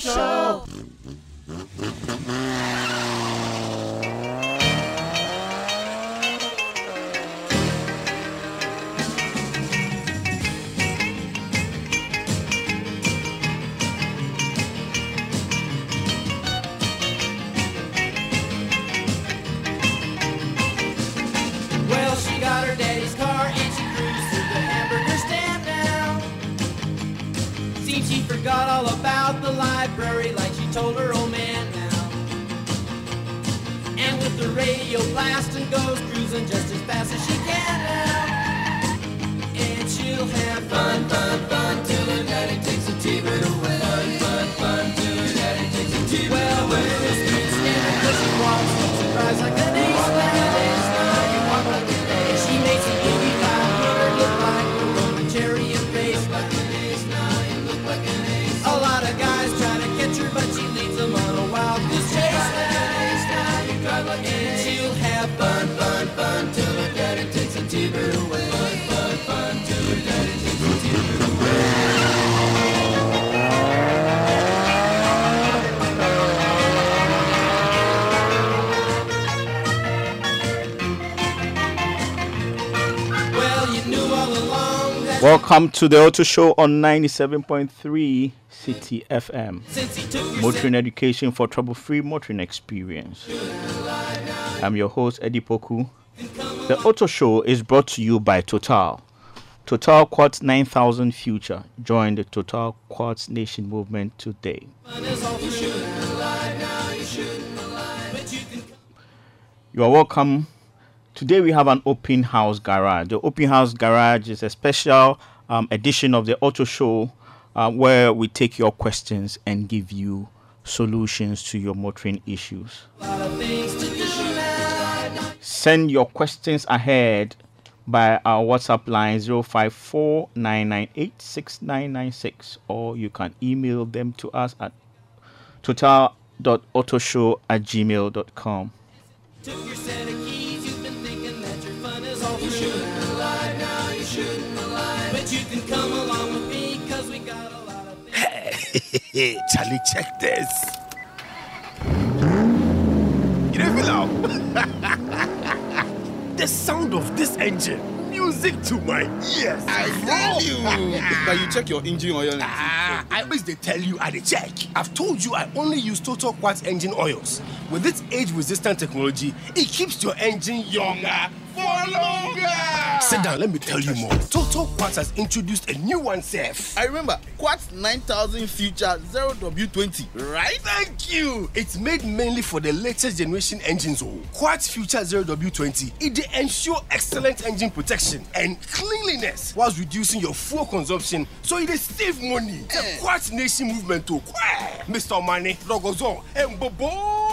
Show. Welcome to the Auto Show on 97.3 City FM. Motoring education for trouble free motoring experience. I'm your host, Eddie Poku. The Auto Show is brought to you by Total. Total Quartz 9000 Future. Join the Total Quartz Nation movement today. You are welcome. Today we have an open house garage. The open house garage is a special um, edition of the Auto Show uh, where we take your questions and give you solutions to your motoring issues. Send your questions ahead by our WhatsApp line 0549986996 or you can email them to us at total.autoshow at gmail.com. Took your set of keys. You've been thinking that your fun is all. Now shooting alive, but you can come along with me 'cause we got a lot of things. Hey, Charlie, check this. You don't feel out? the sound of this engine, music to my ears. I tell you. but you check your engine oil. and- Ah, I always they tell you I dey check. I've told you I only use Total Quartz engine oils. With its age-resistant technology, it keeps your engine younger for longer. Sit down, let me tell you more. Total Quartz has introduced a new one, Seth. I remember Quartz 9000 Future 0W20, right? Thank you. It's made mainly for the latest generation engines. Oh, Quartz Future 0W20. It dey ensure excellent engine protection and cleanliness whilst reducing your fuel consumption, so it dey save money. The Eh. Quartz Nation movement to Mr. Mane, Rogozon, and Bobo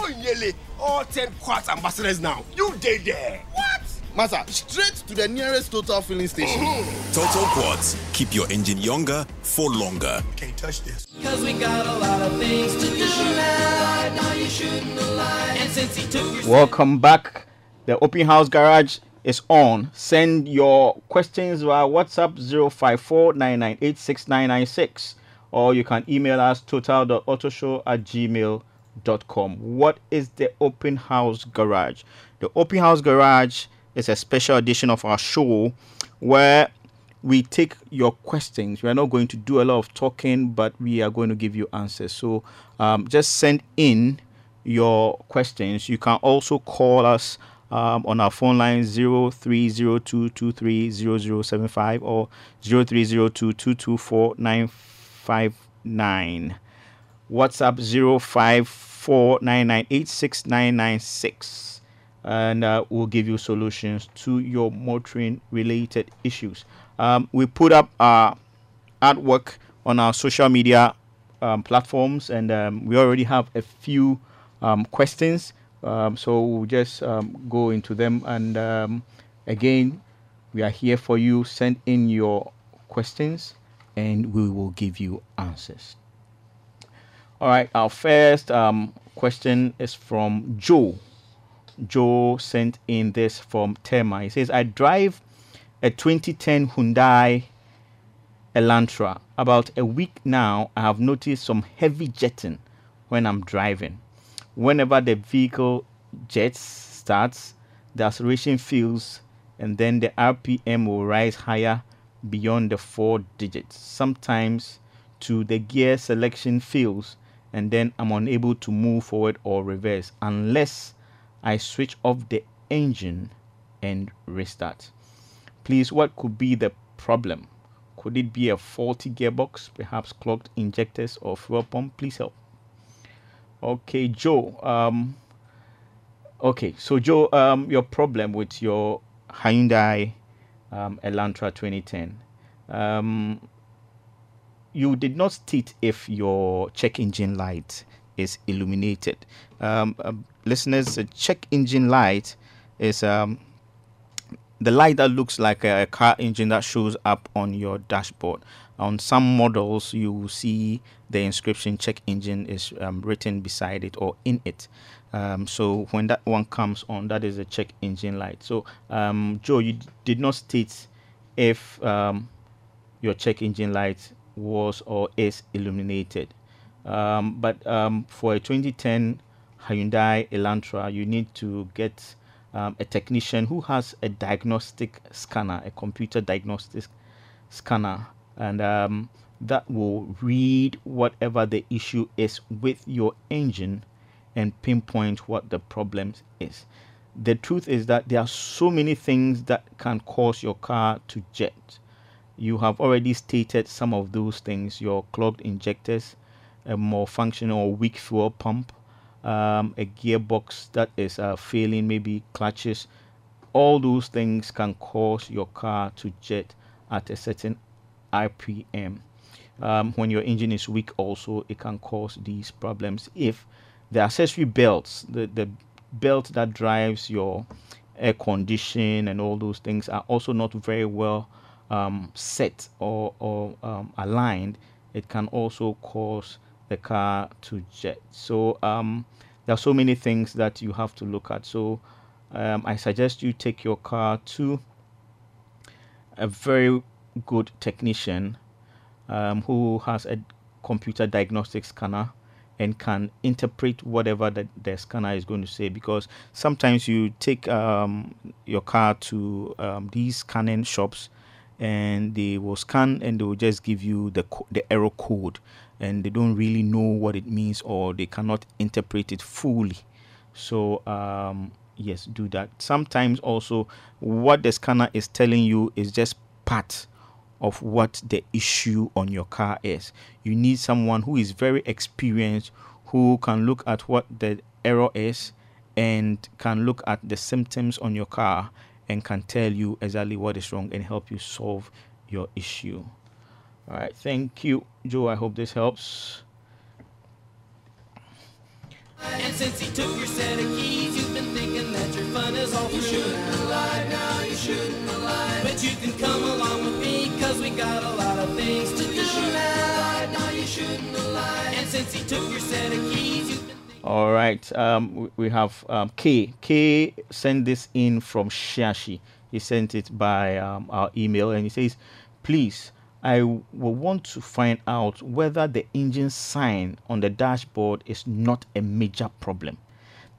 Nyele, all 10 Quartz ambassadors now. You dey there. What? Master, straight to the nearest total filling station. Oh. Total Quartz. Keep your engine younger for longer. Can't touch this. Cause we got a lot of things to do now. Now you're shooting since he took your Welcome back. The open house garage is on. Send your questions via WhatsApp 054 or you can email us total.autoshow at gmail.com. What is the open house garage? The open house garage is a special edition of our show where we take your questions. We are not going to do a lot of talking, but we are going to give you answers. So um, just send in your questions. You can also call us um, on our phone line 0302230075 or 0302224959. WhatsApp 0549986996 and uh, we'll give you solutions to your motoring related issues. Um, we put up our artwork on our social media um, platforms and um, we already have a few um, questions. Um, so we'll just um, go into them and again, we are here for you. Send in your questions and we will give you answers. All right, our first question is from Joe. Joe sent in this from Tema. He says, I drive a 2010 Hyundai Elantra. About a week now, I have noticed some heavy jetting when I'm driving. Whenever the vehicle jets starts, the acceleration feels, and then the RPM will rise higher beyond the four digits. Sometimes to the gear selection fails, and then I'm unable to move forward or reverse unless I switch off the engine and restart. Please, what could be the problem? Could it be a faulty gearbox, perhaps clogged injectors or fuel pump? Please help. Okay, Joe. Um, okay, so Joe, um, your problem with your Hyundai um, Elantra 2010. Um, you did not state if your check engine light is illuminated. Um, uh, listeners, a check engine light is um, the light that looks like a car engine that shows up on your dashboard. On some models, you will see the inscription check engine is um, written beside it or in it. Um, so when that one comes on, that is a check engine light. So, um, Joe, you did not state if um, your check engine light was or is illuminated. Um, but for a 2010 Hyundai Elantra, you need to get um, a technician who has a diagnostic scanner, a computer diagnostic scanner, and um, that will read whatever the issue is with your engine and pinpoint what the problem is. The truth is that there are so many things that can cause your car to jet. You have already stated some of those things your clogged injectors, a more functional or weak fuel pump, um, a gearbox that is uh, failing, maybe clutches. All those things can cause your car to jet at a certain RPM. Um, when your engine is weak, also, it can cause these problems if the accessory belts, the, the belt that drives your air condition and all those things are also not very well um, set or, or um, aligned, it can also cause the car to jet. So um, there are so many things that you have to look at. So um, I suggest you take your car to a very good technician um, who has a computer diagnostic scanner and can interpret whatever the, the scanner is going to say because sometimes you take um, your car to um, these scanning shops and they will scan and they will just give you the the error code and they don't really know what it means or they cannot interpret it fully. So um, yes do that. Sometimes also what the scanner is telling you is just part of what the issue on your car is. You need someone who is very experienced who can look at what the error is and can look at the symptoms on your car and can tell you exactly what is wrong and help you solve your issue. All right, thank you, Joe. I hope this helps. And since he took your set of keys, you've been thinking that your fun is all. You shouldn't have lied, now you shouldn't have lied. But you can come along with me, cause we got a lot of things to do now. now you shouldn't have lied. And since he took your set of keys, you've been All right, um, we- we have um, K. K sent this in from Shashi. He sent it by um, our email and he says, Please, I will want to find out whether the engine sign on the dashboard is not a major problem.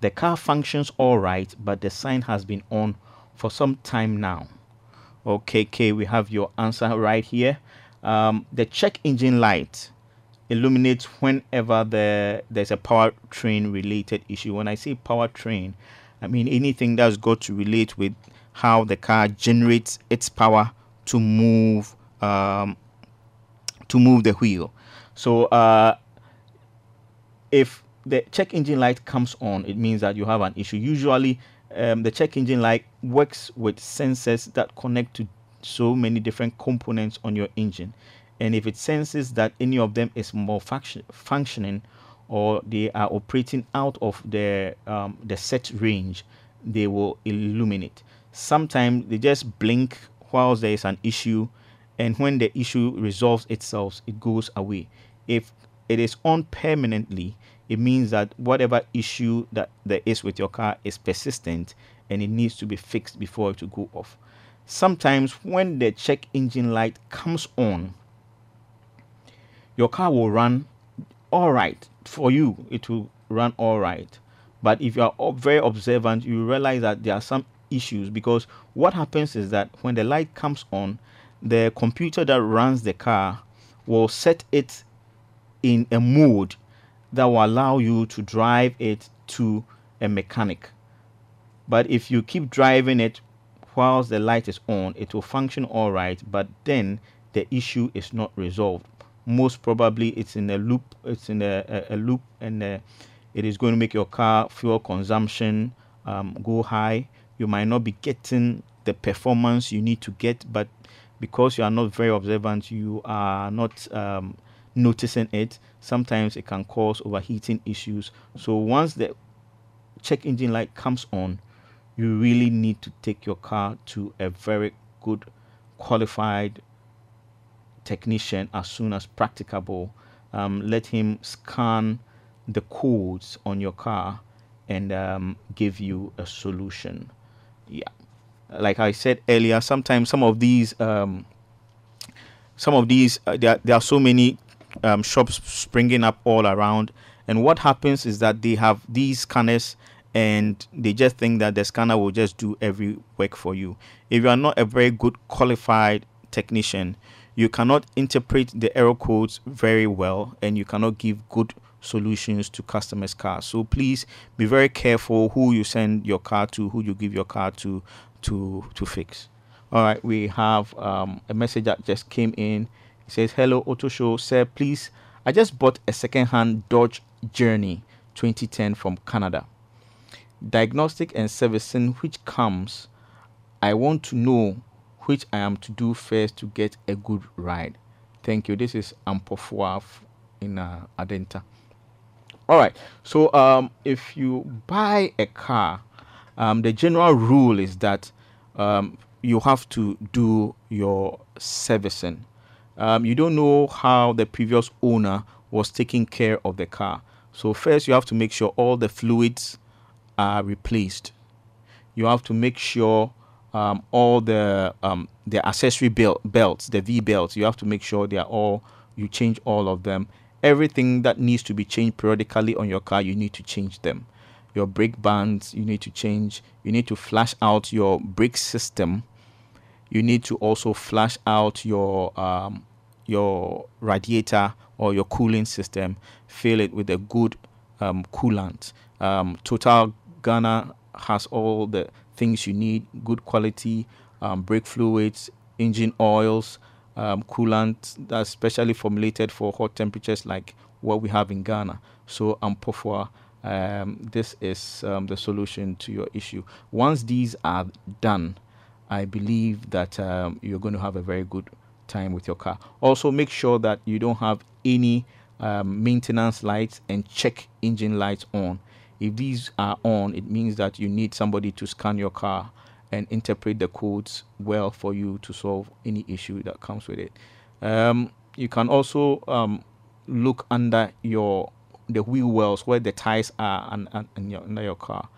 The car functions all right, but the sign has been on for some time now. Okay, K, we have your answer right here. Um, the check engine light illuminates whenever the there's a powertrain related issue. When I say powertrain, I mean anything that's got to relate with how the car generates its power to move um, to move the wheel. So uh, if the check engine light comes on, it means that you have an issue. Usually, um, the check engine light works with sensors that connect to so many different components on your engine. And if it senses that any of them is malfunction- functioning or they are operating out of the um, the set range, they will illuminate. Sometimes they just blink whilst there is an issue, and when the issue resolves itself, it goes away. If it is on permanently, it means that whatever issue that there is with your car is persistent and it needs to be fixed before it to go off. Sometimes when the check engine light comes on, your car will run all right for you. It will run all right. But if you are very observant, you realize that there are some issues because what happens is that when the light comes on, the computer that runs the car will set it in a mode that will allow you to drive it to a mechanic. But if you keep driving it whilst the light is on, it will function all right, but then the issue is not resolved. Most probably, it's in a loop. It's in a, a, a loop, and uh, it is going to make your car fuel consumption um, go high. You might not be getting the performance you need to get, but because you are not very observant, you are not um, noticing it. Sometimes it can cause overheating issues. So once the check engine light comes on, you really need to take your car to a very good qualified technician as soon as practicable. Um, let him scan the codes on your car and um, give you a solution. Yeah, like I said earlier, sometimes some of these, um, some of these, uh, there, there are so many um, shops springing up all around, and what happens is that they have these scanners and they just think that the scanner will just do every work for you. If you are not a very good qualified technician, you cannot interpret the error codes very well and you cannot give good solutions to customers' cars. So please be very careful who you send your car to, who you give your car to to to fix. All right, we have um, a message that just came in. It says, "Hello, Auto Show, sir. Please, I just bought a second-hand Dodge Journey 2010 from Canada. Diagnostic and servicing which comes. I want to know which I am to do first to get a good ride. Thank you. This is Ampofua in uh, Adenta. All right. So um, if you buy a car, um, the general rule is that um, you have to do your servicing. Um, you don't know how the previous owner was taking care of the car. So first, you have to make sure all the fluids are replaced. You have to make sure um, all the um, the accessory belt, belts, the V belts. You have to make sure they are all. You change all of them. Everything that needs to be changed periodically on your car, you need to change them. Your brake bands, you need to change. You need to flash out your brake system. You need to also flash out your um, your radiator or your cooling system. Fill it with a good um, coolant. Um, Total Ghana has all the things you need good quality um, brake fluids, engine oils, um, coolant that's specially formulated for hot temperatures like what we have in Ghana. So, Ampofua, um, this is um, the solution to your issue. Once these are done, I believe that um, you're going to have a very good time with your car. Also, make sure that you don't have any um, maintenance lights and check engine lights on. If these are on, it means that you need somebody to scan your car and interpret the codes well for you to solve any issue that comes with it. Um, you can also um, look under your the wheel wells where the tires are and, and, and your, under your car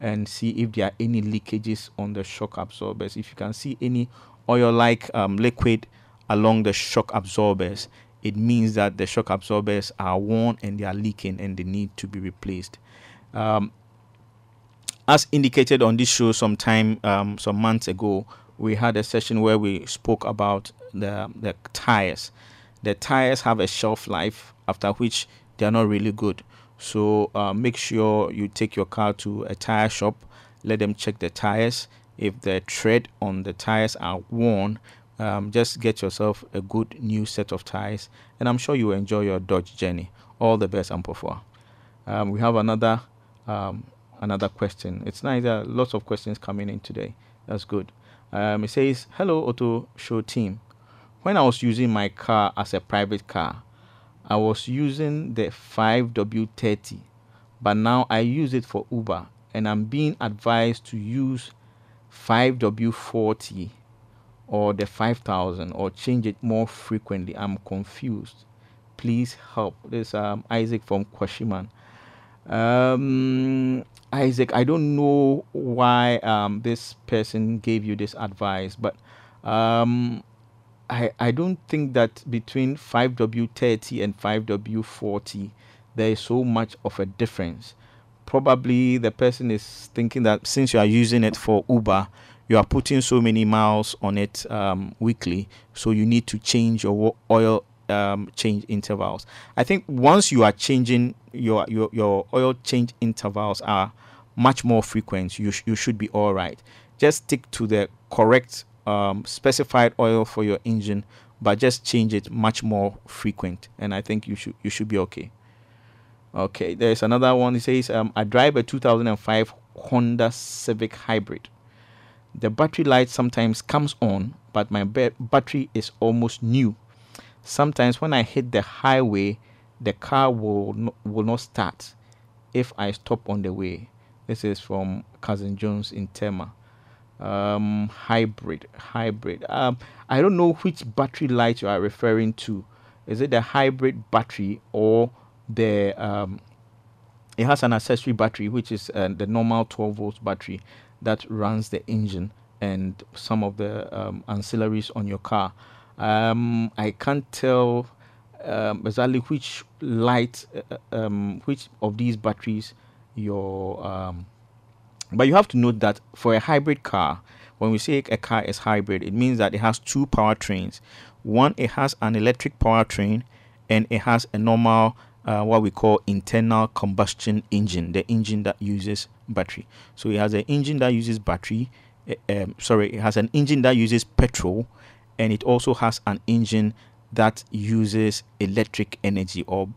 and see if there are any leakages on the shock absorbers. If you can see any oil-like um, liquid along the shock absorbers, it means that the shock absorbers are worn and they are leaking and they need to be replaced. Um, as indicated on this show some time um, some months ago we had a session where we spoke about the the tires the tires have a shelf life after which they are not really good so uh, make sure you take your car to a tire shop let them check the tires if the tread on the tires are worn um, just get yourself a good new set of tires and i'm sure you will enjoy your dodge journey all the best ampofua um, we have another um, another question. It's nice. There are lots of questions coming in today. That's good. Um, it says, "Hello, Auto Show team. When I was using my car as a private car, I was using the 5W30, but now I use it for Uber, and I'm being advised to use 5W40 or the 5000 or change it more frequently. I'm confused. Please help." This um, Isaac from Kwashieman. Um, Isaac, I don't know why um, this person gave you this advice, but um, I, I don't think that between 5W30 and 5W40 there is so much of a difference. Probably the person is thinking that since you are using it for Uber, you are putting so many miles on it um, weekly, so you need to change your oil um, change intervals. I think once you are changing your your, your oil change intervals are much more frequent, you sh- you should be all right. Just stick to the correct um, specified oil for your engine, but just change it much more frequent, and I think you should you should be okay. Okay, there's another one. It says um, I drive a 2005 Honda Civic Hybrid. The battery light sometimes comes on, but my ba- battery is almost new. Sometimes when I hit the highway, the car will will not start if I stop on the way. This is from Cousin Jones in Tema. Um, hybrid, hybrid. Um, I don't know which battery light you are referring to. Is it the hybrid battery or the um, it has an accessory battery which is uh, the normal 12 volt battery that runs the engine and some of the um, ancillaries on your car. Um, I can't tell um, exactly which light, uh, um, which of these batteries your. But you have to note that for a hybrid car, when we say a car is hybrid, it means that it has two powertrains. One, it has an electric powertrain, and it has a normal uh, what we call internal combustion engine, the engine that uses battery. So it has an engine that uses battery. Um, sorry, it has an engine that uses petrol, and it also has an engine that uses electric energy or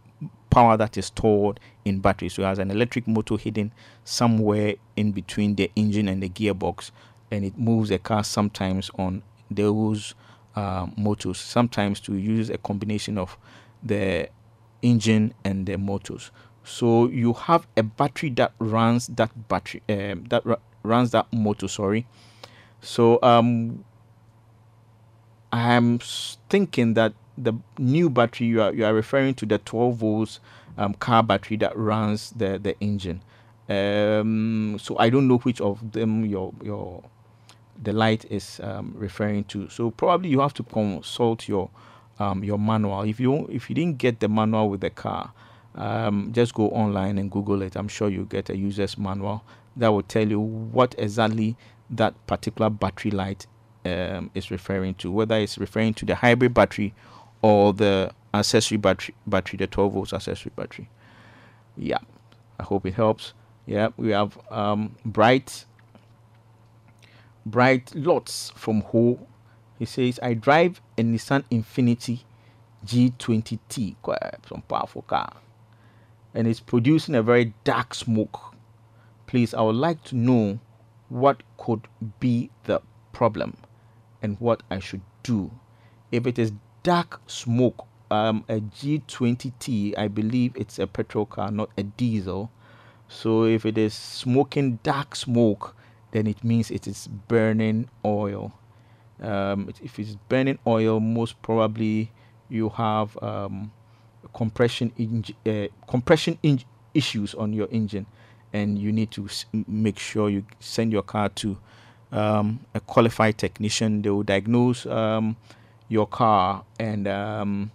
power that is stored in battery. So it has an electric motor hidden somewhere in between the engine and the gearbox, and it moves the car sometimes on those uh, motors. Sometimes to use a combination of the engine and the motors. So you have a battery that runs that battery um, that runs that motor. Sorry. So um, I'm thinking that the new battery you are you are referring to the 12 volts um, car battery that runs the the engine. Um, so I don't know which of them your your the light is um, referring to. So probably you have to consult your um, your manual. If you if you didn't get the manual with the car, um, just go online and Google it. I'm sure you get a user's manual that will tell you what exactly that particular battery light um, is referring to, whether it's referring to the hybrid battery or the accessory battery, battery, the 12 volts accessory battery. Yeah, I hope it helps. Yeah, we have um, bright, bright lots from Ho he says, I drive a Nissan Infiniti G20T, some powerful car, and it's producing a very dark smoke. Please, I would like to know what could be the problem and what I should do. If it is dark smoke, um, a G20T, I believe it's a petrol car, not a diesel. So if it is smoking dark smoke, then it means it is burning oil um, if it's burning oil, most probably you have um, compression uh, compression issues on your engine, and you need to make sure you send your car to um, a qualified technician. They will diagnose um, your car and um,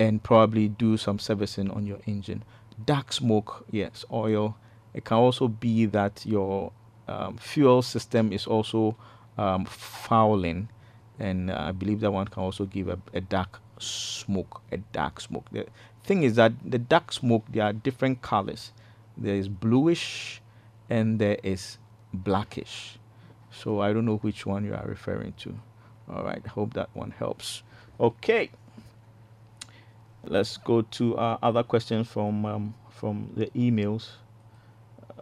and probably do some servicing on your engine. Dark smoke, yes, oil. It can also be that your um, fuel system is also um, fouling, and uh, I believe that one can also give a, a dark smoke. A dark smoke. The thing is that the dark smoke there are different colors. There is bluish, and there is blackish. So I don't know which one you are referring to. All right, hope that one helps. Okay, let's go to uh, other questions from um, from the emails.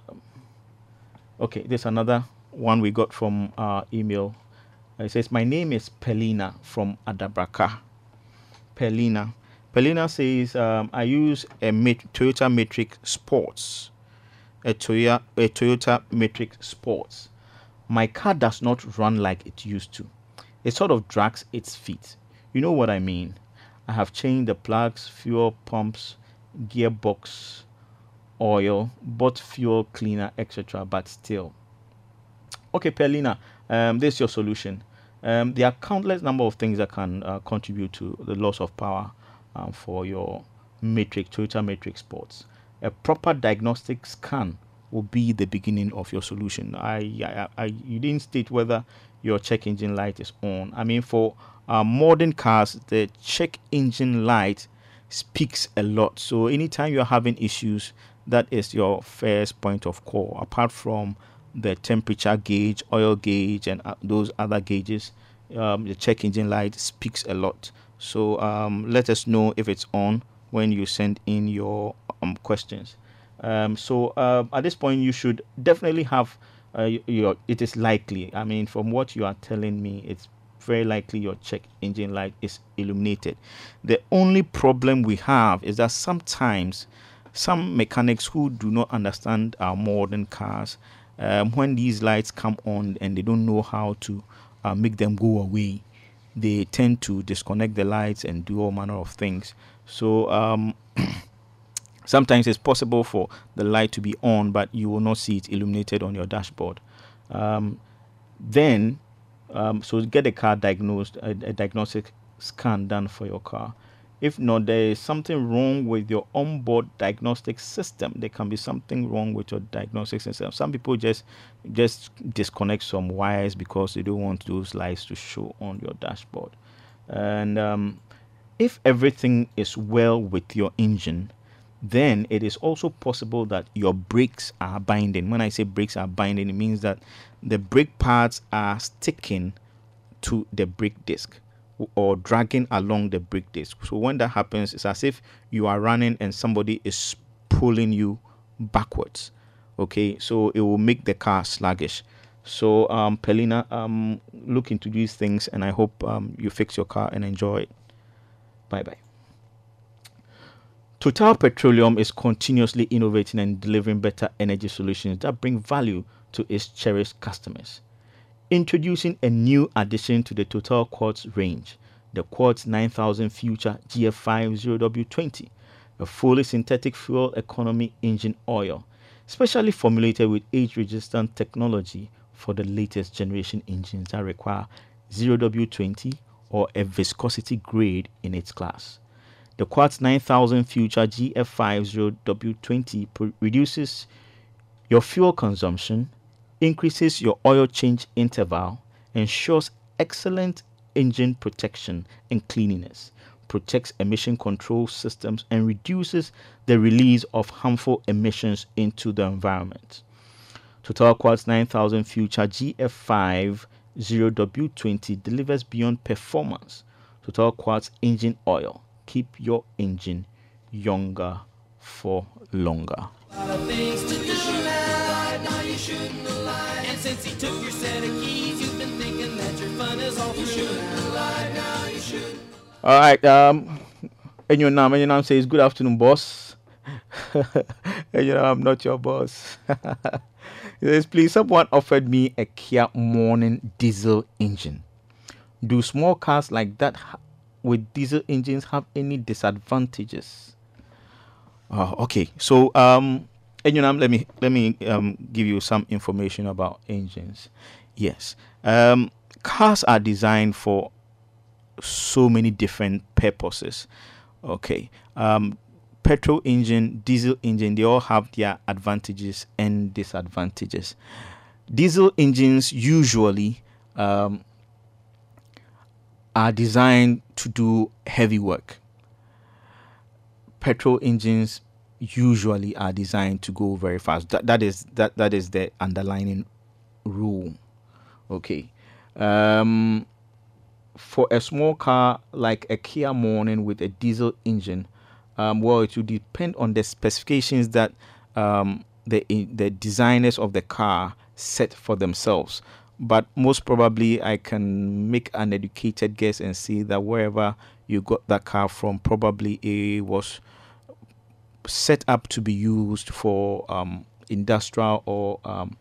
Um, okay, there's another one we got from our email. It says, My name is Pelina from Adabraka. Pelina. Pelina says, um, I use a Toyota Matrix Sports. A Toyota, a Toyota Matrix Sports. My car does not run like it used to. It sort of drags its feet. You know what I mean? I have changed the plugs, fuel pumps, gearbox, oil, bought fuel cleaner, etc. But still, Okay, Pelina, um, this is your solution. Um, there are countless number of things that can uh, contribute to the loss of power um, for your matrix, Toyota matrix sports. A proper diagnostic scan will be the beginning of your solution. I, I, I you didn't state whether your check engine light is on. I mean, for uh, modern cars, the check engine light speaks a lot. So anytime you're having issues, that is your first point of call. Apart from the temperature gauge, oil gauge, and uh, those other gauges, um, the check engine light speaks a lot. So um, let us know if it's on when you send in your um, questions. Um, so uh, at this point, you should definitely have uh, your. It is likely. I mean, from what you are telling me, it's very likely your check engine light is illuminated. The only problem we have is that sometimes some mechanics who do not understand our modern cars, um, when these lights come on and they don't know how to uh, make them go away, they tend to disconnect the lights and do all manner of things. So um, sometimes it's possible for the light to be on, but you will not see it illuminated on your dashboard. Um, then, um, so get a car diagnosed, a, a diagnostic scan done for your car. If not, there is something wrong with your onboard diagnostic system. There can be something wrong with your diagnostic system. Some people just just disconnect some wires because they don't want those lights to show on your dashboard. And um, if everything is well with your engine, then it is also possible that your brakes are binding. When I say brakes are binding, it means that the brake pads are sticking to the brake disc or dragging along the brake disc. So when that happens, it's as if you are running and somebody is pulling you backwards. Okay, so it will make the car sluggish. So um, Pelina, um, look into these things, and I hope um, you fix your car and enjoy it. Bye bye. Total Petroleum is continuously innovating and delivering better energy solutions that bring value to its cherished customers. Introducing a new addition to the Total Quartz range, the Quartz 9000 Future GF5 0W20, a fully synthetic fuel economy engine oil, specially formulated with age-resistant technology for the latest generation engines that require 0W20 or a viscosity grade in its class. The Quartz 9000 Future GF5 0W20 reduces your fuel consumption, increases your oil change interval, ensures excellent engine protection and cleanliness, protects emission control systems, and reduces the release of harmful emissions into the environment. Total Quartz 9000 Future GF5 0W20 delivers beyond performance. Total Quartz engine oil. Keep your engine younger for longer. All right. Um, Enyonam, your name says, Good afternoon, boss. and you know, I'm not your boss. He says, Please, someone offered me a Kia Morning diesel engine. Do small cars like that ha- with diesel engines have any disadvantages? Uh, okay, so um, and you know, let me let me um, give you some information about engines. Yes, um, cars are designed for so many different purposes. Okay, um, petrol engine, diesel engine, they all have their advantages and disadvantages. Diesel engines usually um, are designed to do heavy work. Petrol engines usually are designed to go very fast. That, that is that that is the underlying rule. Okay. Um, for a small car like a Kia Morning with a diesel engine, um, well, it will depend on the specifications that um, the the designers of the car set for themselves. But most probably, I can make an educated guess and see that wherever you got that car from, probably it was set up to be used for um, industrial or um,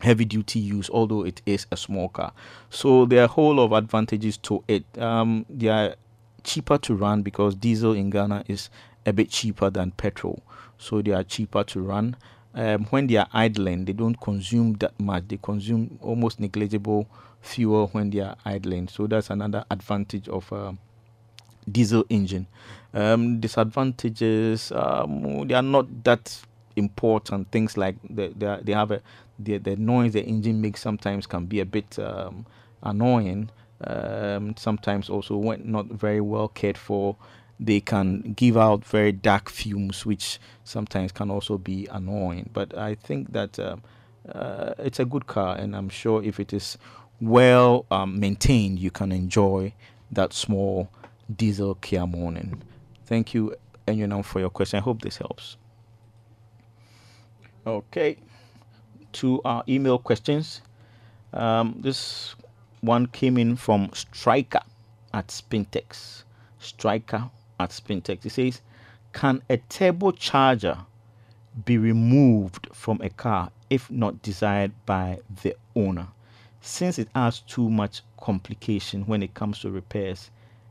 heavy duty use, although it is a small car. So there are a whole lot of advantages to it. Um, they are cheaper to run because diesel in Ghana is a bit cheaper than petrol, so they are cheaper to run. Um, when they are idling, they don't consume that much. They consume almost negligible fuel when they are idling. So that's another advantage of um, diesel engine. Um, disadvantages, um, they are not that important. Things like they have a the, the noise the engine makes sometimes can be a bit um, annoying. Um, sometimes also when not very well cared for, they can give out very dark fumes, which sometimes can also be annoying. But I think that uh, uh, it's a good car, and I'm sure if it is well um, maintained, you can enjoy that small diesel Kia Morning. Thank you, Enyonam, for your question. I hope this helps. Okay, to our email questions. Um, this one came in from Striker at Spintex. Striker at Spintex. It says, Can a turbocharger be removed from a car if not desired by the owner? Since it has too much complication when it comes to repairs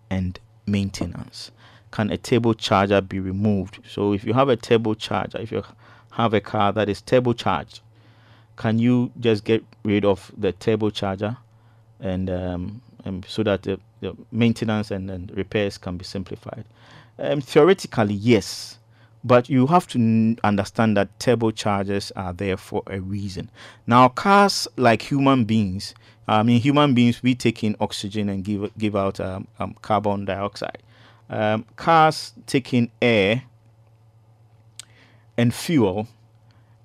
and maintenance. Can a turbocharger be removed? So if you have a turbocharger, if you have a car that is turbocharged, can you just get rid of the turbocharger and, um, and so that the, the maintenance and, and, repairs can be simplified? Um, theoretically, yes, but you have to n- understand that turbochargers are there for a reason. Now, cars like human beings, I mean, human beings, we take in oxygen and give give out um, um, carbon dioxide. Um, cars take in air and fuel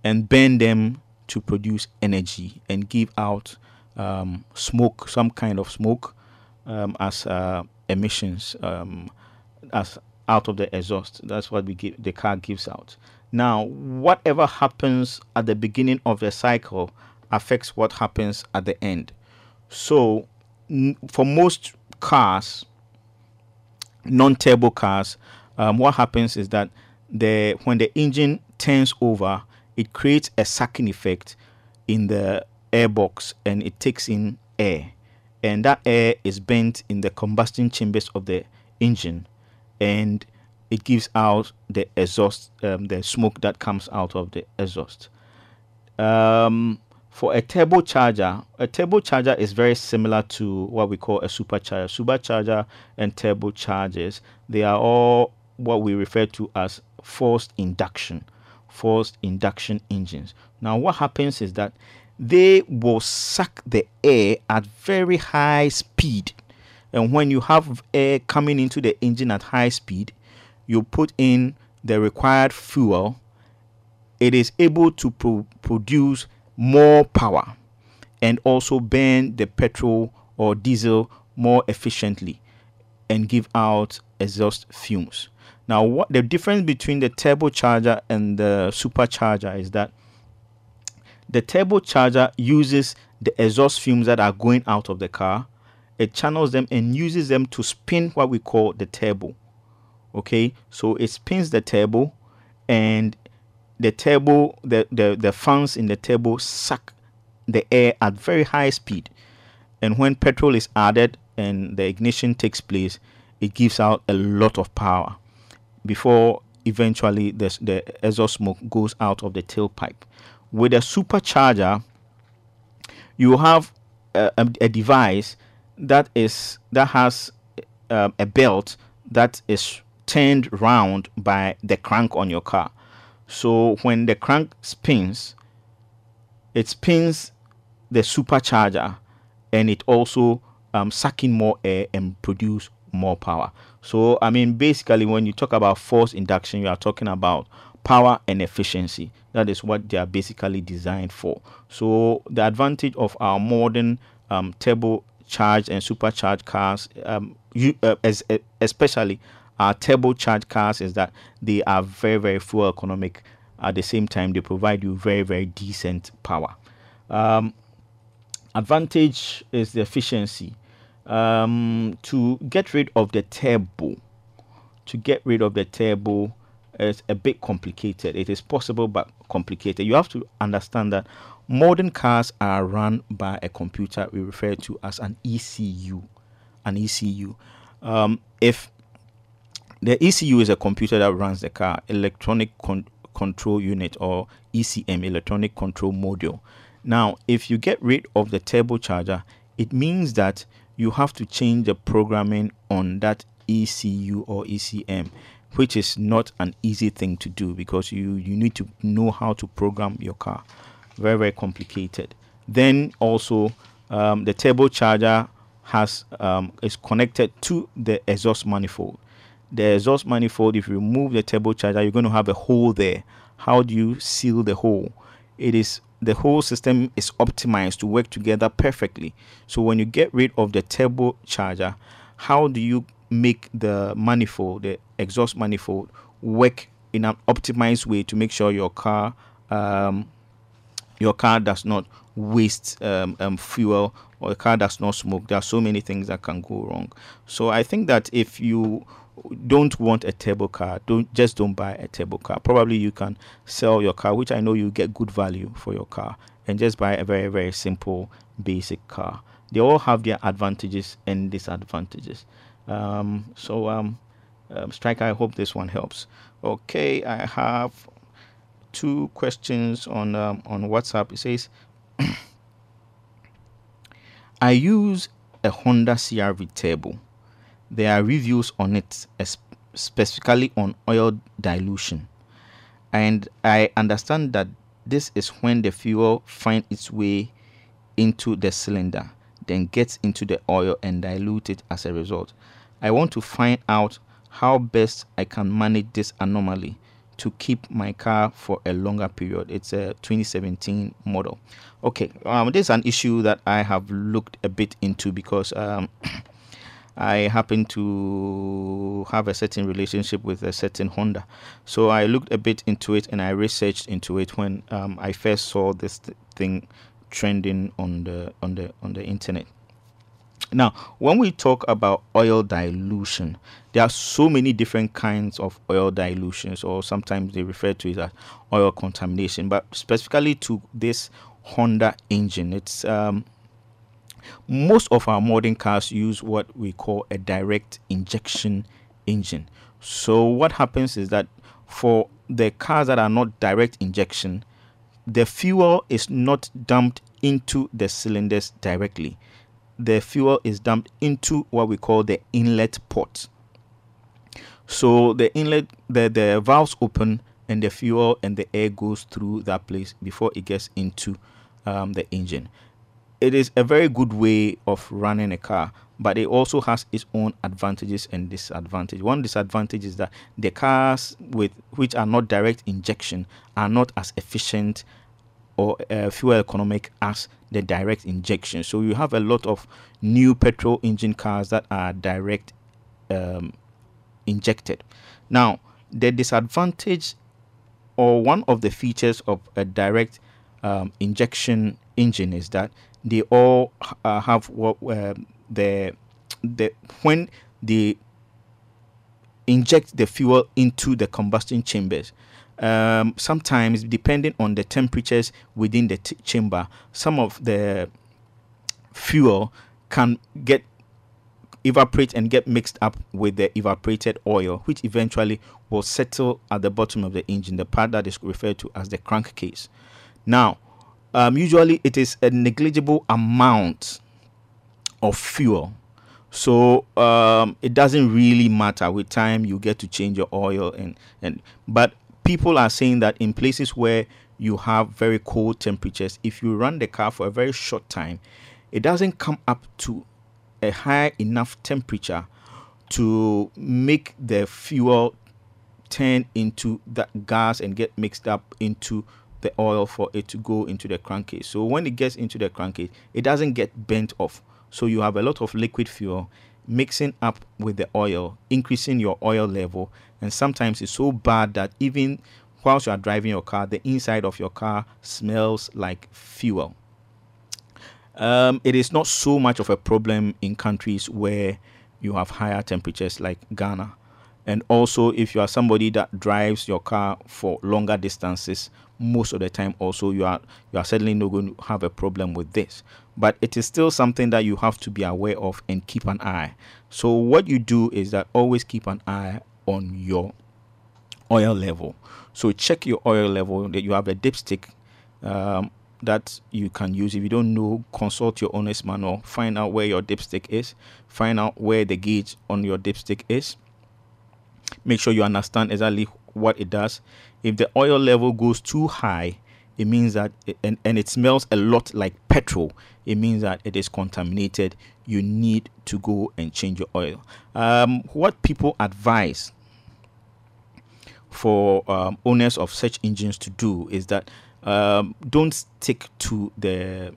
and burn them to produce energy and give out um, smoke, some kind of smoke, um, as uh, emissions, um, as out of the exhaust. That's what we give, the car gives out. Now, whatever happens at the beginning of the cycle affects what happens at the end. So, n- for most cars, non-turbo cars, um, what happens is that the when the engine turns over, it creates a sucking effect in the airbox and it takes in air and that air is bent in the combustion chambers of the engine and it gives out the exhaust um, the smoke that comes out of the exhaust um, for a turbocharger a turbocharger is very similar to what we call a supercharger supercharger and turbochargers they are all what we refer to as forced induction forced induction engines. Now, what happens is that they will suck the air at very high speed. And when you have air coming into the engine at high speed, you put in the required fuel, it is able to pro- produce more power and also burn the petrol or diesel more efficiently and give out exhaust fumes. Now, what the difference between the turbocharger and the supercharger is that the turbocharger uses the exhaust fumes that are going out of the car, it channels them and uses them to spin what we call the turbo. Okay, so it spins the turbo, and the turbo, the, the, the fans in the turbo suck the air at very high speed. And when petrol is added and the ignition takes place, it gives out a lot of power before eventually the, the exhaust smoke goes out of the tailpipe. With a supercharger, you have a, a, device that is that has um, a belt that is turned round by the crank on your car. So when the crank spins, it spins the supercharger and it also um, sucking more air and produce more power. So, I mean, basically, when you talk about force induction, you are talking about power and efficiency. That is what they are basically designed for. So, the advantage of our modern um, turbo charged and supercharged cars, um, you, uh, as, uh, especially our turbocharged cars, is that they are very, very fuel economic. At the same time, they provide you very, very decent power. Um, advantage is the efficiency um, to get rid of the turbo, to get rid of the turbo is a bit complicated. It is possible but complicated. You have to understand that modern cars are run by a computer we refer to as an ECU. An ECU. Um, if the ECU is a computer that runs the car, electronic con- control unit or ECM, electronic control module. Now, if you get rid of the turbocharger, it means that you have to change the programming on that ECU or ECM, which is not an easy thing to do because you, you need to know how to program your car. Very, very complicated. Then also, um, the turbocharger has um, is connected to the exhaust manifold. The exhaust manifold, if you remove the turbocharger, you're going to have a hole there. How do you seal the hole? It is the whole system is optimized to work together perfectly. So when you get rid of the turbocharger, how do you make the manifold, the exhaust manifold, work in an optimized way to make sure your car um, your car does not waste um, um, fuel or the car does not smoke. There are so many things that can go wrong. So I think that if you don't want a turbo car, don't just don't buy a turbo car. Probably you can sell your car, which I know you get good value for your car, and just buy a very very simple basic car. They all have their advantages and disadvantages. Um, so um, Striker, I hope this one helps. Okay, I have two questions on um, on WhatsApp. It says, I use a Honda CRV Turbo. There are reviews on it, specifically on oil dilution, and I understand that this is when the fuel finds its way into the cylinder, then gets into the oil and dilute it as a result. I want to find out how best I can manage this anomaly to keep my car for a longer period. It's a 2017 model. Okay, um, this is an issue that I have looked a bit into because um, I happen to have a certain relationship with a certain Honda. So I looked a bit into it and I researched into it when um, I first saw this th- thing trending on the on the on the internet. Now, when we talk about oil dilution, there are so many different kinds of oil dilutions, or sometimes they refer to it as oil contamination. But specifically to this Honda engine, it's um, most of our modern cars use what we call a direct injection engine. So what happens is that for the cars that are not direct injection, the fuel is not dumped into the cylinders directly the fuel is dumped into what we call the inlet port. So the inlet, the, the valves open and the fuel and the air goes through that place before it gets into um, the engine. It is a very good way of running a car, but it also has its own advantages and disadvantages. One disadvantage is that the cars with which are not direct injection are not as efficient or uh, fuel economic as the direct injection. So you have a lot of new petrol engine cars that are direct um, injected. Now, the disadvantage or one of the features of a direct um, injection engine is that they all uh, have what uh, the the when they inject the fuel into the combustion chambers um, sometimes depending on the temperatures within the t- chamber some of the fuel can get evaporate and get mixed up with the evaporated oil which eventually will settle at the bottom of the engine the part that is referred to as the crankcase. Now um, usually it is a negligible amount of fuel. So um, it doesn't really matter with time you get to change your oil and and but people are saying that in places where you have very cold temperatures, if you run the car for a very short time, it doesn't come up to a high enough temperature to make the fuel turn into that gas and get mixed up into the oil for it to go into the crankcase. So when it gets into the crankcase, it doesn't get bent off. So you have a lot of liquid fuel mixing up with the oil, increasing your oil level, and sometimes it's so bad that even whilst you are driving your car, the inside of your car smells like fuel. Um, it is not so much of a problem in countries where you have higher temperatures like Ghana. And also, if you are somebody that drives your car for longer distances, most of the time, also you are you are certainly not going to have a problem with this. But it is still something that you have to be aware of and keep an eye. So what you do is that always keep an eye on your oil level. So check your oil level. That you have a dipstick um, that you can use. If you don't know, consult your owner's manual. Find out where your dipstick is. Find out where the gauge on your dipstick is. Make sure you understand exactly what it does. If the oil level goes too high, it means that it, and, and it smells a lot like petrol it means that it is contaminated you need to go and change your oil um, what people advise for um, owners of such engines to do is that um, don't stick to the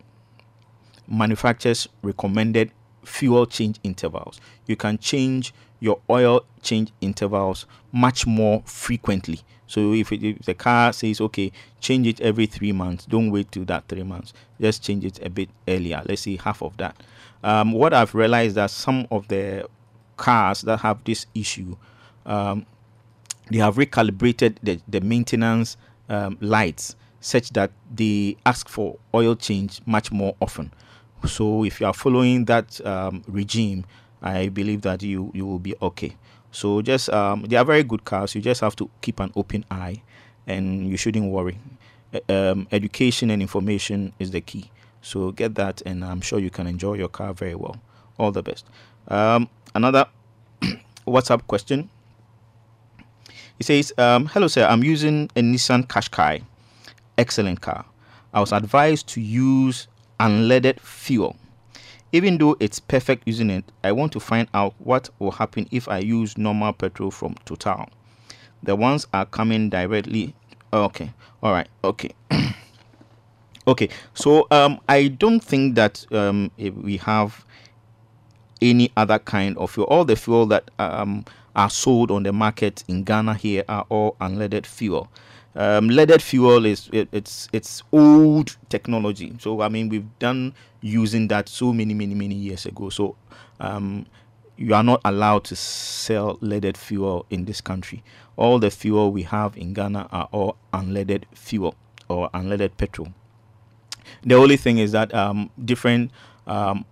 manufacturer's recommended fuel change intervals you can change your oil change intervals much more frequently so if, it, if the car says, okay, change it every three months, don't wait till that three months. Just change it a bit earlier. Let's say half of that. Um, what I've realized that some of the cars that have this issue, um, they have recalibrated the, the maintenance um, lights such that they ask for oil change much more often. So if you are following that um, regime, I believe that you you will be okay. So just um, they are very good cars. You just have to keep an open eye, and you shouldn't worry. Um, education and information is the key. So get that, and I'm sure you can enjoy your car very well. All the best. Um, another WhatsApp question. He says, um, "Hello, sir. I'm using a Nissan Qashqai. Excellent car. I was advised to use unleaded fuel even though it's perfect using it, I want to find out what will happen if I use normal petrol from Total. The ones are coming directly. Okay, all right, okay. okay, so um, I don't think that um, we have any other kind of fuel. All the fuel that um, are sold on the market in Ghana here are all unleaded fuel. Um, leaded fuel is it, it's it's old technology. So I mean we've done using that so many many many years ago. So um, you are not allowed to sell leaded fuel in this country. All the fuel we have in Ghana are all unleaded fuel or unleaded petrol. The only thing is that um, different um,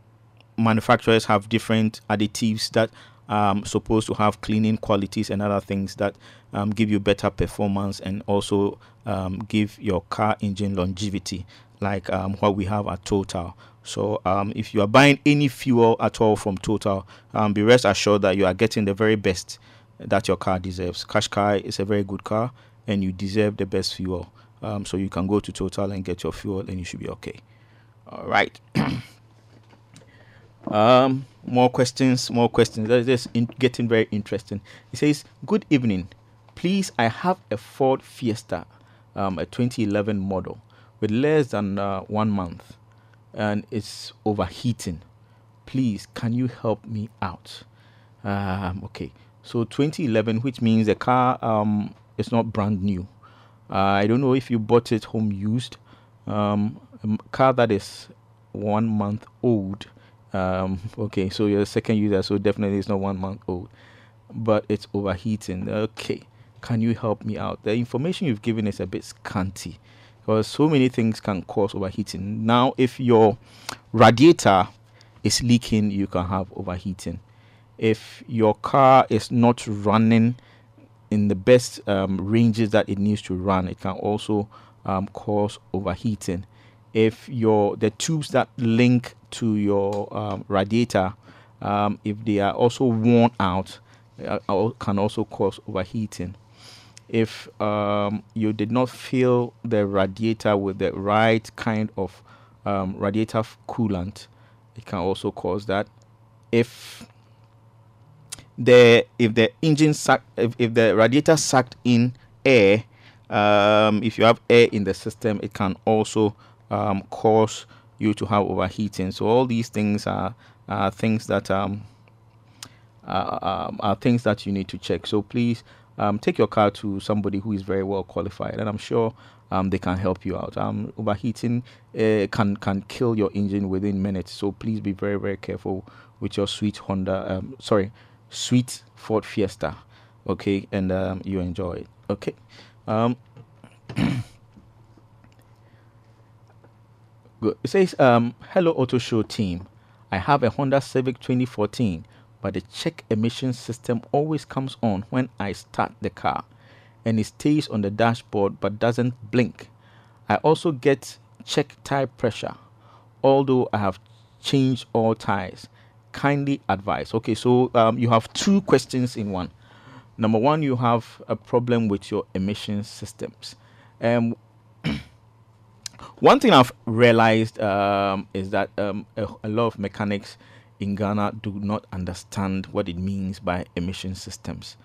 manufacturers have different additives that um, supposed to have cleaning qualities and other things that um, give you better performance and also um, give your car engine longevity, like um, what we have at Total. So, um, if you are buying any fuel at all from Total, um, be rest assured that you are getting the very best that your car deserves. Qashqai is a very good car, and you deserve the best fuel. so you can go to Total and get your fuel, and you should be okay. All right. Um, more questions, more questions. That is getting very interesting. He says, "Good evening. Please, I have a Ford Fiesta, um, a 2011 model, with less than uh, one month, and it's overheating. Please, can you help me out?" Um, okay, so 2011, which means the car um, is not brand new. Uh, I don't know if you bought it home used. Um, a car that is one month old um, okay, so you're a second user, so definitely it's not one month old, but it's overheating. Okay, can you help me out? The information you've given is a bit scanty because so many things can cause overheating. Now, if your radiator is leaking, you can have overheating. If your car is not running in the best um, ranges that it needs to run, it can also um, cause overheating if your the tubes that link to your um, radiator um, if they are also worn out uh, can also cause overheating. If um, you did not fill the radiator with the right kind of um, radiator coolant it can also cause that. If the if the engine suck if, if the radiator sucked in air um, if you have air in the system it can also um, cause you to have overheating. So all these things are, are things that um, are, are things that you need to check. So please um, take your car to somebody who is very well qualified, and I'm sure um, they can help you out. Um, overheating uh, can can kill your engine within minutes. So please be very very careful with your sweet Honda. Um, sorry, sweet Ford Fiesta. Okay, and um, you enjoy it. Okay. Um, Good. It says, um, Hello Auto Show team. I have a Honda Civic 2014, but the check emission system always comes on when I start the car. and it stays on the dashboard but doesn't blink. I also get check tire pressure, although I have changed all tires. Kindly advise. Okay, so um, you have two questions in one. Number one, you have a problem with your emission systems. Um, one thing I've realized um, is that um, a, a, lot of mechanics in Ghana do not understand what it means by emission systems.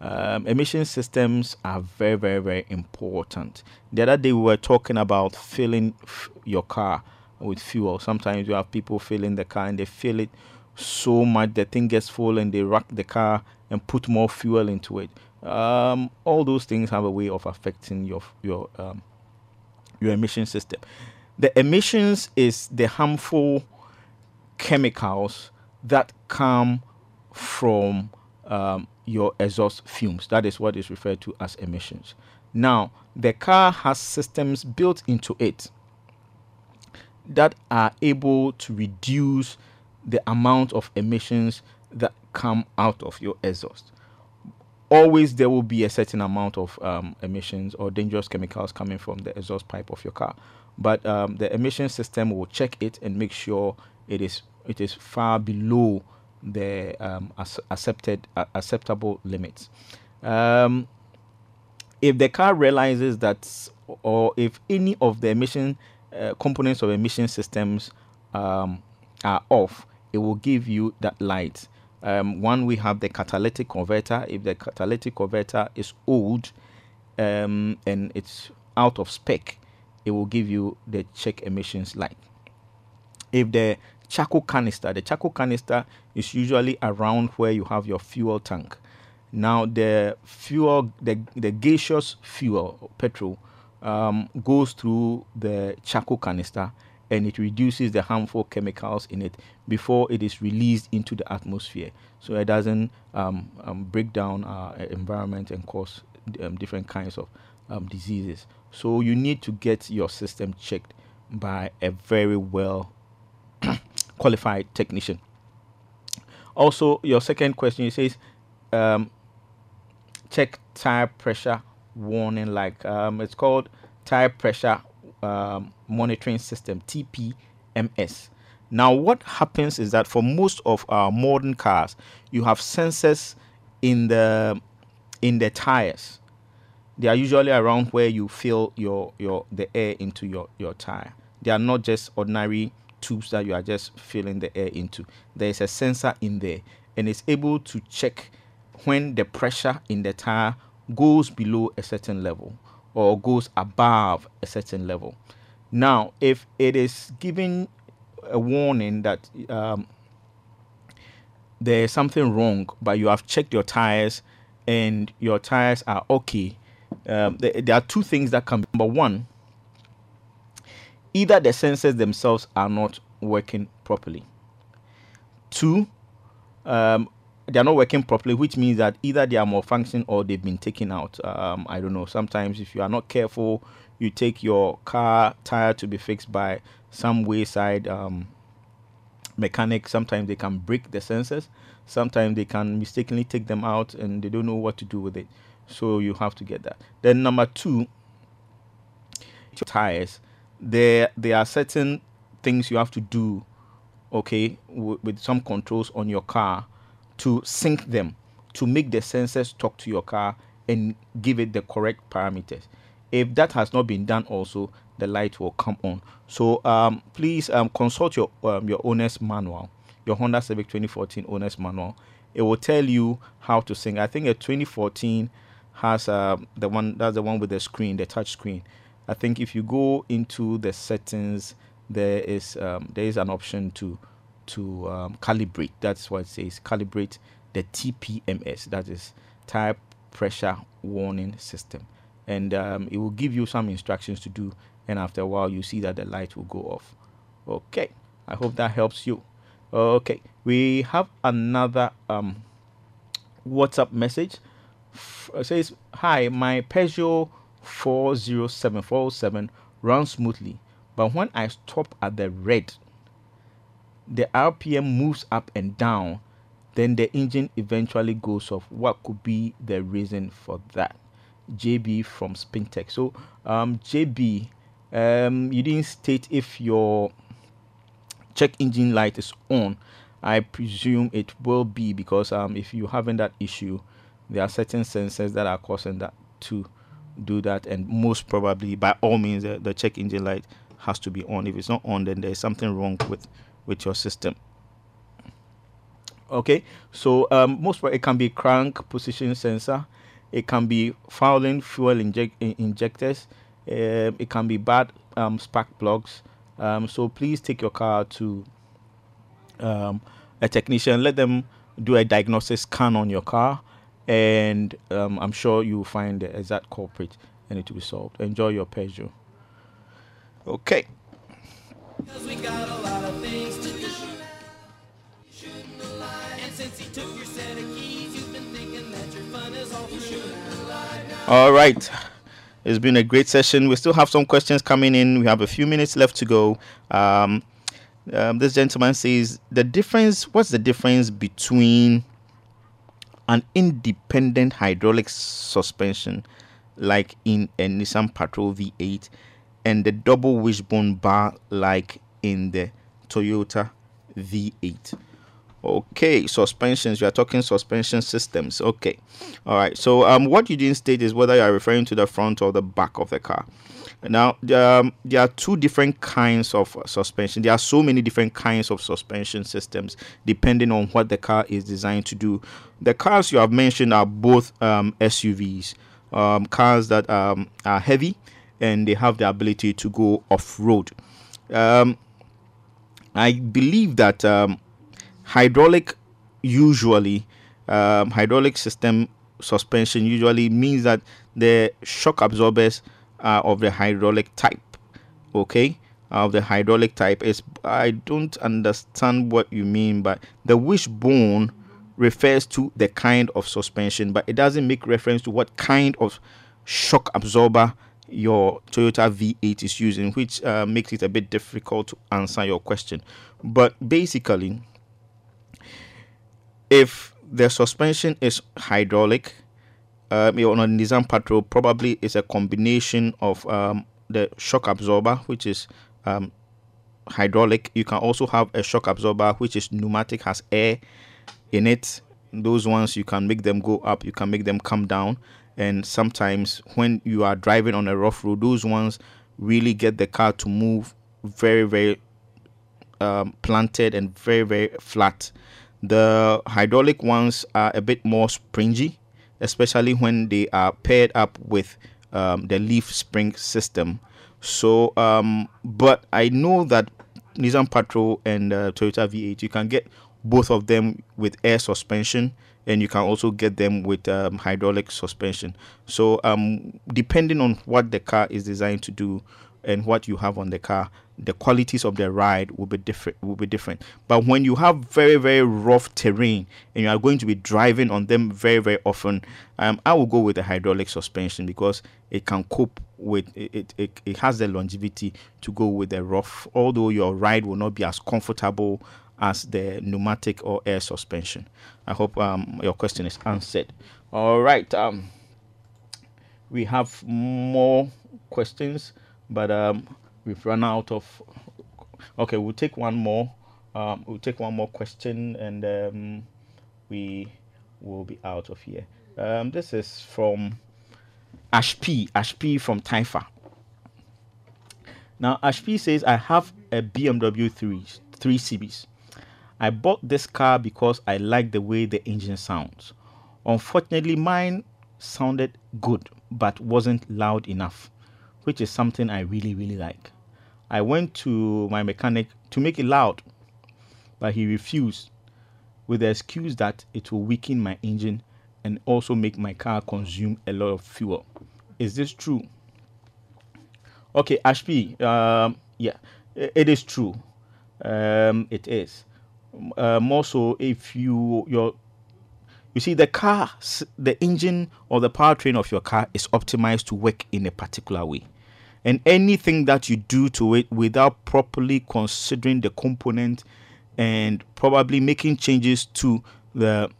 Um, emission systems are very, very, very important. The other day we were talking about filling f- your car with fuel. Sometimes you have people filling the car and they fill it so much the thing gets full and they rock the car and put more fuel into it. Um, all those things have a way of affecting your your um, your emission system. The emissions is the harmful chemicals that come from um, your exhaust fumes. That is what is referred to as emissions. Now, the car has systems built into it that are able to reduce the amount of emissions that come out of your exhaust. Always there will be a certain amount of um, emissions or dangerous chemicals coming from the exhaust pipe of your car, but um, the emission system will check it and make sure it is it is far below the um, accepted uh, acceptable limits. Um, if the car realizes that, or if any of the emission uh, components of emission systems um, are off, it will give you that light. Um, one, we have the catalytic converter. If the catalytic converter is old um, and it's out of spec, it will give you the check emissions light. If the charcoal canister, the charcoal canister is usually around where you have your fuel tank. Now, the fuel, the, the gaseous fuel, petrol, um, goes through the charcoal canister and it reduces the harmful chemicals in it before it is released into the atmosphere. So it doesn't um, um, break down our environment and cause um, different kinds of um, diseases. So you need to get your system checked by a very well qualified technician. Also your second question says um, check tire pressure warning like um, it's called tire pressure um, monitoring system TPMS. Now, what happens is that for most of our modern cars, you have sensors in the in the tires. They are usually around where you fill your your the air into your your tire. They are not just ordinary tubes that you are just filling the air into. There is a sensor in there, and it's able to check when the pressure in the tire goes below a certain level or goes above a certain level. Now, if it is giving a warning that um, there's something wrong, but you have checked your tires and your tires are okay, um, there, there are two things that can be. Number one, either the sensors themselves are not working properly. Two, um, they are not working properly, which means that either they are malfunctioning or they've been taken out. Um, I don't know. Sometimes, if you are not careful, you take your car tire to be fixed by some wayside um, mechanic. Sometimes they can break the sensors. Sometimes they can mistakenly take them out and they don't know what to do with it. So you have to get that. Then number two, tires. There there are certain things you have to do. Okay, with some controls on your car to sync them to make the sensors talk to your car and give it the correct parameters. If that has not been done, also the light will come on. So um, please um, consult your um, your owner's manual, your Honda Civic 2014 owner's manual. It will tell you how to sync. I think a 2014 has uh, the one that's the one with the screen, the touch screen. I think if you go into the settings, there is um, there is an option to to um, calibrate. That's what it says. Calibrate the TPMS. That is tire pressure warning system, and um, it will give you some instructions to do. And after a while, you see that the light will go off. Okay, I hope that helps you. Okay, we have another um, WhatsApp message. Says, "Hi, my Peugeot 407 407 runs smoothly, but when I stop at the red the RPM moves up and down, then the engine eventually goes off. What could be the reason for that? JB from Spintech. So, um, JB, um, you didn't state if your check engine light is on. I presume it will be because um, if you're having that issue, there are certain sensors that are causing that to do that, and most probably, by all means, the, the check engine light has to be on. If it's not on, then there's something wrong with with your system. Okay, so um, most it can be crank position sensor, it can be fouling fuel inject injectors, uh, it can be bad um, spark plugs. Um, so please take your car to um, a technician, let them do a diagnosis scan on your car, and um, I'm sure you will find the exact culprit and it will be solved. Enjoy your Peugeot. Okay. All right. It's been a great session. We still have some questions coming in. We have a few minutes left to go. Um, um, this gentleman says the difference. What's the difference between an independent hydraulic suspension, like in a Nissan Patrol V8, and the double wishbone bar, like in the Toyota V8? Okay, suspensions. you are talking suspension systems. Okay, all right. So, um, what you didn't state is whether you are referring to the front or the back of the car. Now, um, there are two different kinds of uh, suspension. There are so many different kinds of suspension systems depending on what the car is designed to do. The cars you have mentioned are both um, SUVs, um, cars that um, are heavy and they have the ability to go off road. Um, I believe that um, hydraulic usually um, hydraulic system suspension usually means that the shock absorbers are of the hydraulic type okay of the hydraulic type is i don't understand what you mean but the wishbone refers to the kind of suspension but it doesn't make reference to what kind of shock absorber your Toyota V8 is using, which uh, makes it a bit difficult to answer your question. But basically, if the suspension is hydraulic, um, on a Nissan Patrol probably is a combination of um, the shock absorber, which is um, hydraulic. You can also have a shock absorber which is pneumatic, has air in it. Those ones you can make them go up, you can make them come down. And sometimes when you are driving on a rough road, those ones really get the car to move very, very um, planted and very, very flat. The hydraulic ones are a bit more springy, especially when they are paired up with um, the leaf spring system. So, um, but I know that Nissan Patrol and uh, Toyota V8, you can get both of them with air suspension and you can also get them with um, hydraulic suspension. So, um, depending on what the car is designed to do and what you have on the car, the qualities of the ride will be different will be different. But when you have very very rough terrain and you are going to be driving on them very very often um, i will go with the hydraulic suspension because it can cope with it, it it has the longevity to go with the rough although your ride will not be as comfortable as the pneumatic or air suspension. I hope um, your question is answered. All right um, we have more questions but um, we've run out of okay we'll take one more um, we'll take one more question and um, we will be out of here. Um, this is from Ashby Ashby from taifa. Now Ashby says i have a bmw 3 3 series. I bought this car because i like the way the engine sounds. Unfortunately mine sounded good but wasn't loud enough which is something I really, really like. I went to my mechanic to make it loud, but he refused with the excuse that it will weaken my engine and also make my car consume a lot of fuel. Is this true? Okay, Ashby, um, yeah, it is true. Um, it is. Uh, more so if you your you see the car the engine or the powertrain of your car is optimized to work in a particular way and anything that you do to it without properly considering the component and probably making changes to the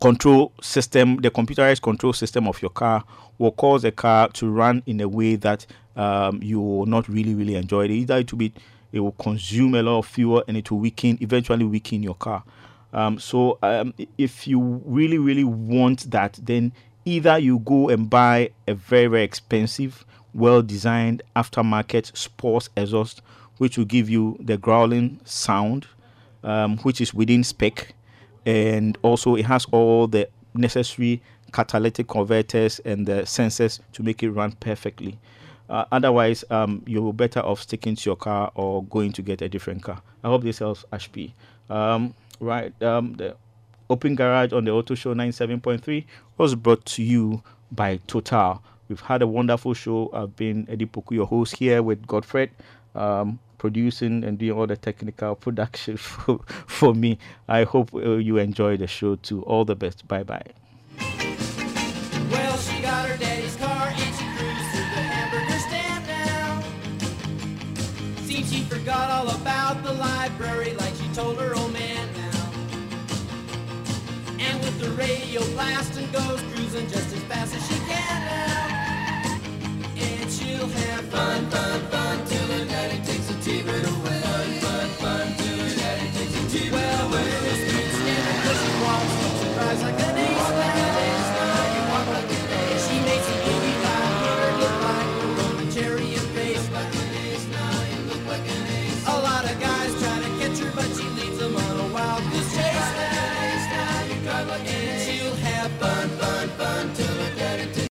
control system, the computerized control system of your car, will cause the car to run in a way that um, you will not really, really enjoy it. Either it will be, it will consume a lot of fuel and it will weaken, eventually weaken your car. Um, so um, if you really, really want that, then either you go and buy a very, very expensive, well-designed aftermarket sports exhaust, which will give you the growling sound, um, which is within spec, and also it has all the necessary catalytic converters and the sensors to make it run perfectly. Uh, otherwise, um, you're better off sticking to your car or going to get a different car. I hope this helps, Ashby. Um, right, um, the Open Garage on the Auto Show 97.3 was brought to you by Total. We've had a wonderful show. I've been Eddie Poku, your host here with Godfred, um, producing and doing all the technical production for, for me. I hope uh, you enjoy the show too. All the best. Bye bye. Well, she got all about the library like she told her old man with the radio blast and goes cruising just as fast as she can now. And she'll have fun, fun, fun till her daddy takes the TV away. Fun, fun, fun till her daddy takes the TV away. Well, the streets and the cushion walls, surprise like an angel.